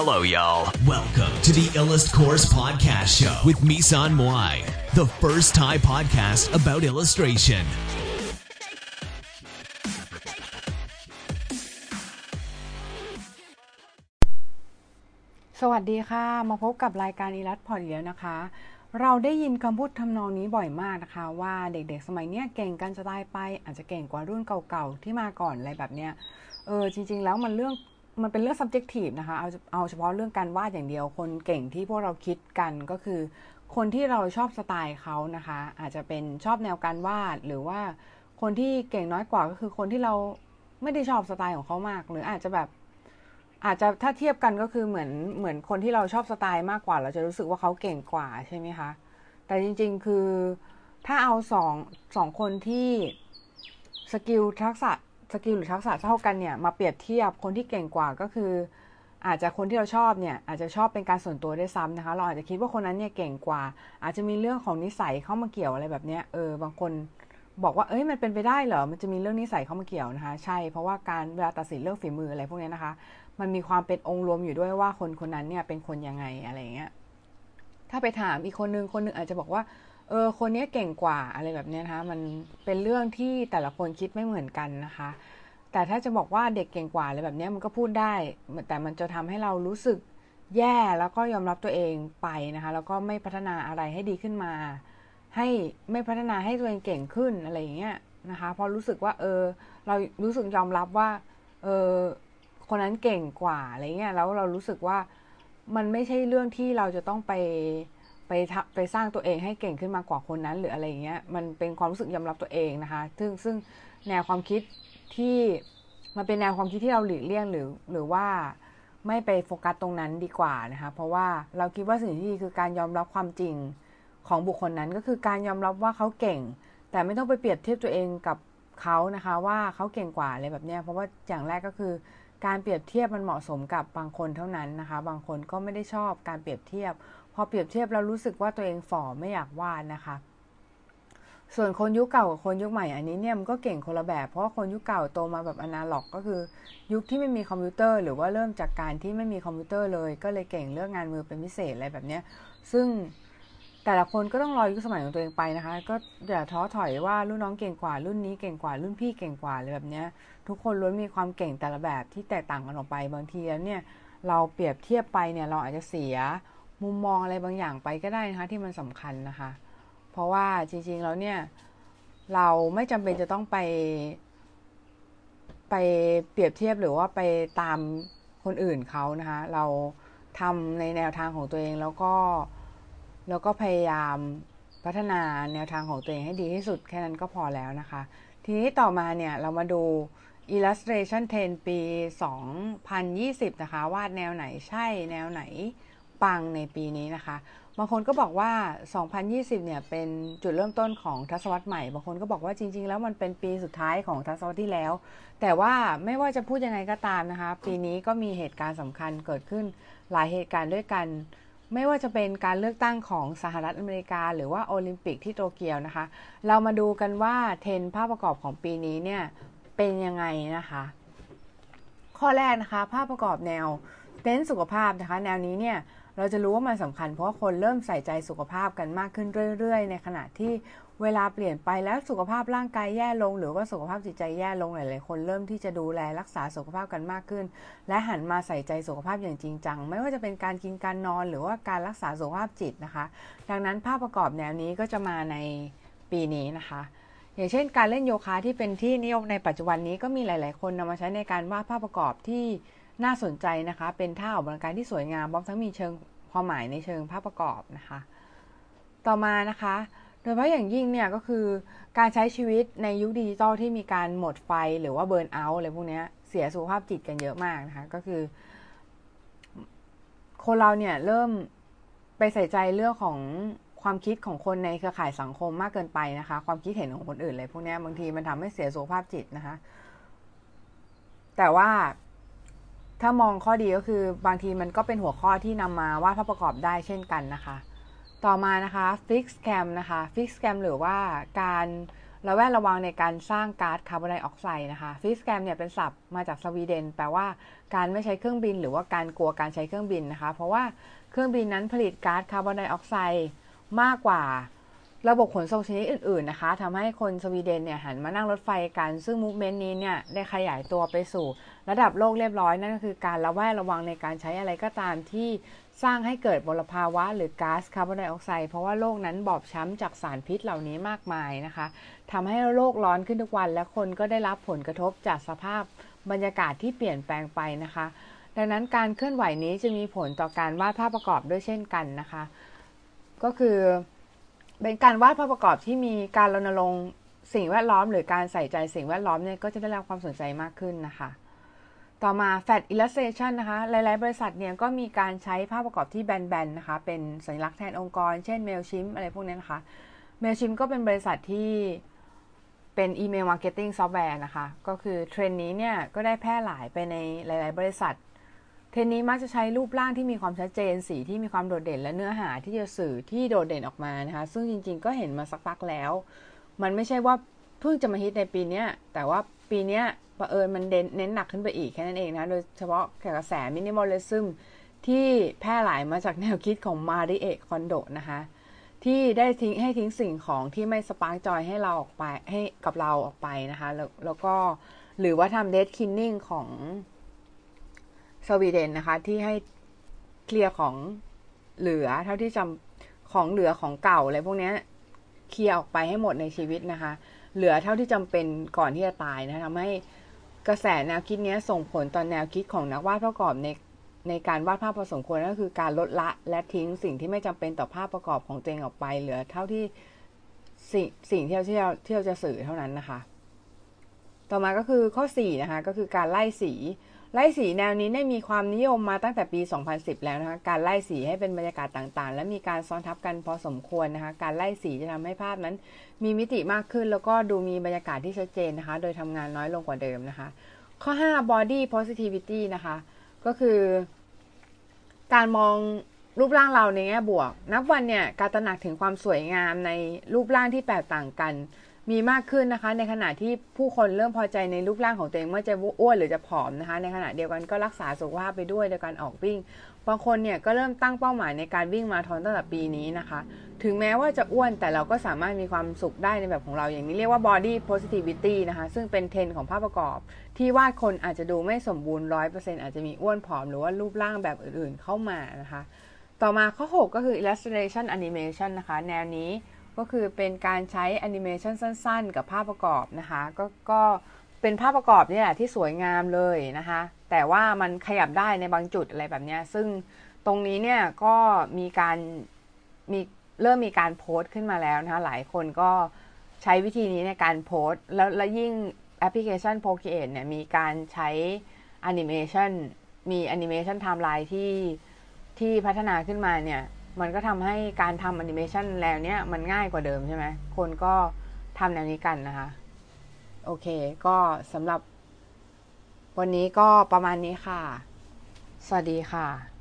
Hello, y'all. Welcome to the Illust Course Podcast Show with Misan Moai, the first Thai podcast about illustration. สวัสดีค่ะ มาพบกับรายการอีลัสพอดอีแล้วนะคะ เราได้ยินคำพูดทำนองนี้บ่อยมากนะคะ ว่าเด็กๆ สมัยเนี้ยเก่งกันจะตายไป อาจจะเก่งกว่ารุ่นเก่าๆ ที่มาก่อนอะไรแบบเนี้ย เออจริง ๆ แล้วมันเรื่อง มันเป็นเรื่อง subjective นะคะ เอาเอาเฉพาะเรื่องการวาดอย่างเดียว คนเก่งที่พวกเราคิดกันก็คือ คนที่เราชอบสไตล์เขานะคะ อาจจะเป็นชอบแนวการวาด หรือว่าคนที่เก่งน้อยกว่าก็คือคนที่เราไม่ได้ชอบสไตล์ของเขามาก หรืออาจจะแบบ อาจจะถ้าเทียบกันก็คือเหมือนเหมือนคนที่เราชอบสไตล์มากกว่า เราจะรู้สึกว่าเขาเก่งกว่าใช่ไหมคะ แต่จริง ๆ คือถ้าเอาสองสองคนที่ skill ทักษะ skill หรือทักษะเท่ากันเนี่ยมาเปรียบเทียบคนที่เก่งกว่าก็คือ อาจจะคนที่เราชอบเนี่ยอาจจะชอบเป็นการส่วนตัวด้วยซ้ำนะคะ เราอาจจะคิดว่าคนนั้นเนี่ยเก่งกว่า อาจจะมีเรื่องของนิสัยเข้ามาเกี่ยวอะไรแบบเนี้ยเออบางคนบอกว่าเอ้ยมันเป็นไปได้เหรอ มันจะมีเรื่องนิสัยเข้ามาเกี่ยวนะคะ ใช่ เพราะว่าการเวลาตัดสินเรื่องฝีมืออะไรพวกนี้นะคะ มันมีความเป็นองค์รวมอยู่ด้วยว่าคนคนนั้นเนี่ยเป็นคนยังไงอะไรเงี้ย ถ้าไปถามอีกคนนึงคนนึงอาจจะบอกว่า เออคนนี้เก่งกว่าอะไรแบบนี้นะคะมันเป็นเรื่องที่แต่ละคนคิดไม่เหมือนกันนะคะ แต่ถ้าจะบอกว่าเด็กเก่งกว่าอะไรแบบนี้มันก็พูดได้แต่มันจะทำให้เรารู้สึกแย่แล้วก็ยอมรับตัวเองไปนะคะ แล้วก็ไม่พัฒนาอะไรให้ดีขึ้นมา ให้ไม่พัฒนาให้ตัวเองเก่งขึ้นอะไรอย่างเงี้ยนะคะพอรู้สึกว่า เออ เรารู้สึกยอมรับว่า เออคนนั้นเก่งกว่าอะไรเงี้ยแล้วเรารู้สึกว่ามันไม่ใช่เรื่องที่เราจะต้องไป ไปไปสร้างตัวเองให้เก่งขึ้นมากว่าคนนั้น หรืออะไรเงี้ยมันเป็นความรู้สึกยอมรับตัวเองนะคะซึ่งซึ่งแนวความคิดที่มันเป็นแนวความคิดที่เราหลีกเลี่ยงหรือหรือว่าไม่ไปโฟกัสตรงนั้นดีกว่านะคะเพราะว่าเราคิดว่าสิ่งที่ดีคือการยอมรับความจริงของบุคคลนั้นก็คือการยอมรับว่าเขาเก่ง แต่ไม่ต้องไปเปรียบเทียบตัวเองกับเขานะคะว่าเขาเก่งกว่าอะไรแบบนี้เพราะว่าอย่างแรกก็คือ การเปรียบเทียบมันเหมาะสมกับบางคนเท่านั้นนะคะ บางคนก็ไม่ได้ชอบการเปรียบเทียบ อเปรียบเทียบแล้วรู้สึกว่าตัวเองฝ่อไม่อยากวาดนะคะ ส่วนคนยุคเก่ากับคนยุคใหม่อันนี้เนี่ยมันก็เก่งคนละแบบ เพราะคนยุคเก่าโตมาแบบอนาล็อก ก็คือ ยุคที่ไม่มีคอมพิวเตอร์ หรือว่าเริ่มจากการที่ไม่มีคอมพิวเตอร์เลย ก็เลยเก่งเรื่องงานมือเป็นพิเศษอะไรแบบนี้ซึ่งแต่ละคนก็ต้องรอยุคสมัยของตัวเองไปนะคะ ก็อย่าท้อถอยว่ารุ่นน้องเก่งกว่า รุ่นนี้เก่งกว่า รุ่นพี่เก่งกว่าอะไรแบบนี้ทุกคนล้วนมีความเก่งแต่ละแบบที่แตกต่างกันออกไปบางทีแล้วเนี่ยเราเปรียบเทียบไปเนี่ยเราอาจจะเสีย มุมมองอะไรบางอย่างไปก็ได้นะคะ ที่มันสำคัญนะคะ เพราะว่าจริงๆแล้วเนี่ย เราไม่จำเป็นจะต้องไป ไปเปรียบเทียบหรือว่าไปตามคนอื่นเขานะคะ เราทำในแนวทางของตัวเองแล้วก็แล้วก็พยายามพัฒนาแนวทางของตัวเองให้ดีที่สุดแค่นั้นก็พอแล้วนะคะ ทีนี้ต่อมาเนี่ยเรามาดู illustration 10 ปี 2020 นะคะ วาดแนวไหนใช่แนวไหน ปังในปีนี้นะคะ บางคนก็บอกว่า 2020 เนี่ยเป็นจุดเริ่มต้นของทศวรรษใหม่ บางคนก็บอกว่าจริง ๆ แล้วมันเป็นปีสุดท้ายของทศวรรษที่แล้ว แต่ว่าไม่ว่าจะพูดยังไงก็ตามนะคะ ปีนี้ก็มีเหตุการณ์สำคัญเกิดขึ้นหลายเหตุการณ์ด้วยกัน ไม่ว่าจะเป็นการเลือกตั้งของสหรัฐอเมริกา หรือว่าโอลิมปิกที่โตเกียวนะคะ เรามาดูกันว่าเทรนภาพประกอบของปีนี้เนี่ยเป็นยังไงนะคะ ข้อแรกนะคะ ภาพประกอบแนวเน้นสุขภาพนะคะ แนวนี้เนี่ย เราจะรู้ว่ามันสำคัญเพราะว่าคนเริ่มใส่ใจสุขภาพกันมากขึ้นเรื่อยๆ ในขณะที่เวลาเปลี่ยนไปแล้วสุขภาพร่างกายแย่ลง หรือว่าสุขภาพจิตใจแย่ลงหลายๆคนเริ่มที่จะดูแลรักษาสุขภาพกันมากขึ้น และหันมาใส่ใจสุขภาพอย่างจริงจัง ไม่ว่าจะเป็นการกินการนอนหรือว่าการรักษาสุขภาพจิตนะคะ ดังนั้นภาพประกอบแนวนี้ก็จะมาในปีนี้นะคะ อย่างเช่น การเล่นโยคะที่เป็นที่นิยมในปัจจุบันนี้ก็มีหลาย ๆ คนนำมาใช้ในการวาดภาพประกอบที่น่าสนใจนะคะ เป็นท่าออกกำลังกายที่สวยงามพร้อมทั้งมีเชิง ความหมายในเชิงภาพประกอบนะคะ ต่อมานะคะ โดยเฉพาะอย่างยิ่งเนี่ยก็คือการใช้ชีวิตในยุคดิจิตอลที่มีการหมดไฟหรือว่าเบิร์นเอาท์อะไรพวกนี้เสียสุขภาพจิตกันเยอะมากนะคะ ก็คือ คนเราเนี่ยเริ่มไปใส่ใจเรื่องของความคิดของคนในเครือข่ายสังคมมากเกินไปนะคะ ความคิดเห็นของคนอื่นเลยพวกนี้บางทีมันทำให้เสียสุขภาพจิตนะคะ แต่ว่า ถ้ามองข้อดีก็คือบางทีมันก็เป็นหัวข้อที่นำมาวาดภาพประกอบได้เช่นกันนะคะ ต่อมานะคะ fix cam นะคะ fix cam หรือว่าการระแวดระวังในการสร้างก๊าซคาร์บอนไดออกไซด์นะคะ flygskam เนี่ยเป็นศัพท์มาจากสวีเดน แปลว่าการไม่ใช้เครื่องบิน หรือว่าการกลัวการใช้เครื่องบินนะคะ เพราะว่าเครื่องบินนั้นผลิตก๊าซคาร์บอนไดออกไซด์มากกว่า ระบบขนส่งชนิดอื่นๆนะคะทำให้คนสวีเดนเนี่ยหันมานั่งรถไฟกัน ซึ่ง movement นี้เนี่ยได้ขยายตัวไปสู่ ระดับโลกเรียบร้อย นั่นก็คือการระแวดระวังในการใช้อะไรก็ตามที่สร้างให้เกิดมลภาวะ หรือก๊าซคาร์บอนไดออกไซด์เพราะว่าโลกนั้นบอบช้ำจากสารพิษเหล่านี้มากมายนะคะทำให้โลกร้อนขึ้นทุกวัน และคนก็ได้รับผลกระทบจากสภาพบรรยากาศที่เปลี่ยนแปลงไปนะคะ ดังนั้นการเคลื่อนไหวนี้จะมีผลต่อการวาดภาพประกอบด้วยเช่นกันนะคะ ก็คือ เป็นการวาดภาพประกอบที่มีการรณรงค์สิ่งแวดล้อม หรือการใส่ใจสิ่งแวดล้อมเนี่ยก็จะได้รับความสนใจมากขึ้นนะคะ ต่อมา Fat Illustration นะคะ หลาย ๆ บริษัทเนี่ยก็มีการใช้ภาพประกอบที่แบน ๆ นะคะ เป็นสัญลักษณ์แทนองค์กร เช่น Mailchimp อะไรพวกนี้นะคะ Mailchimp ก็เป็นบริษัทที่เป็น email marketing software นะคะ ก็คือเทรนนี้เนี่ยก็ได้แพร่หลายไปในหลาย ๆ บริษัท เทนนี้มักจะใช้รูปร่างที่มีความชัดเจนสีที่มีความโดดเด่น และเนื้อหาที่จะสื่อที่โดดเด่นออกมานะคะ ซึ่งจริงๆ ก็เห็นมาสักพักแล้ว มันไม่ใช่ว่าเพิ่งจะมาฮิตในปีนี้แต่ว่าปีนี้ประเอิญมันเน้นหนักขึ้นไปอีกแค่นั้นเองนะ โดยเฉพาะกระแส minimalismที่แพร่หลายมาจากแนวคิดของมาริเอะคอนโดนะคะ ที่ได้ทิ้งให้ทิ้งสิ่งของที่ไม่ spark joy ให้เราออกไปให้กับเราออกไปนะคะ แล้วแล้วก็หรือว่าทำ death cleaning ของ สวีเดนนะคะ ที่ให้เคลียร์ของเหลือ เท่าที่จำของเหลือของเก่าอะไรพวกนี้เคลียร์ออกไปให้หมดในชีวิตนะคะ เหลือเท่าที่จำเป็นก่อนที่จะตายนะทำให้กระแสแนวคิดนี้ส่งผลตอนแนวคิดของนักวาดประกอบในในการวาดภาพผสมควรก็คือการลดละและทิ้งสิ่งที่ไม่จำเป็นต่อภาพประกอบของตัวเองออกไป เหลือเท่าที่สิ่งสิ่งที่เราที่เราที่เราจะสื่อเท่านั้นนะคะ ต่อมาก็คือข้อ4นะคะก็คือการไล่สี ไล่สีแนวนี้ได้มีความนิยมมาตั้งแต่ปี 2010 แล้วนะคะ การไล่สีให้เป็นบรรยากาศต่างๆ และมีการซ้อนทับกันพอสมควรนะคะ การไล่สีจะทำให้ภาพนั้น มีมิติมากขึ้น แล้วก็ดูมีบรรยากาศที่ชัดเจนนะคะ โดยทำงานน้อยลงกว่าเดิมนะคะ ข้อ 5 body positivity นะคะ ก็คือ การมองรูปร่างเราในแง่บวก นับวันเนี่ย การตระหนักถึงความสวยงามในรูปร่างที่แตกต่างกัน มีมากขึ้นนะคะ ในขณะที่ผู้คนเริ่มพอใจในรูปร่างของตัวเองว่าจะอ้วนหรือจะผอมนะคะ ในขณะเดียวกันก็รักษาสุขภาพไปด้วยโดยการออกวิ่ง บางคนเนี่ยก็เริ่มตั้งเป้าหมายในการวิ่งมาทอนตั้งแต่ปีนี้นะคะ ถึงแม้ว่าจะอ้วนแต่เราก็สามารถมีความสุขได้ในแบบของเราอย่างนี้เรียกว่า body positivity นะคะ ซึ่งเป็นเทรนของภาพประกอบ ที่วาดคนอาจจะดูไม่สมบูรณ์ร้อยเปอร์เซ็นต์อาจจะมีอ้วนผอมหรือว่ารูปร่างแบบอื่นๆเข้ามานะคะ ต่อมาข้อ 6 ก็คือ illustration animation นะคะ แนวนี้ ก็คือเป็นการใช้แอนิเมชันสั้น ๆ กับภาพประกอบนะคะก็ก็เป็นภาพประกอบนี่แหละที่สวยงามเลยนะคะ แต่ว่ามันขยับได้ในบางจุดอะไรแบบนี้ซึ่งตรงนี้เนี่ยก็มีการมีเริ่มมีการโพสต์ขึ้นมาแล้วนะคะหลายคนก็ใช้วิธีนี้ในการโพสต์ แล้วแล้วยิ่งแอปพลิเคชัน Procreate เนี่ยมีการใช้แอนิเมชันมีแอนิเมชันไทม์ไลน์ที่ที่พัฒนาขึ้นมาเนี่ย มันก็ทำให้การทำแอนิเมชันแล้วเนี้ยมันง่ายกว่าเดิมใช่ไหมคนก็ทำแนวนี้กันนะคะ โอเค ก็สำหรับวันนี้ก็ประมาณนี้ค่ะ สวัสดีค่ะ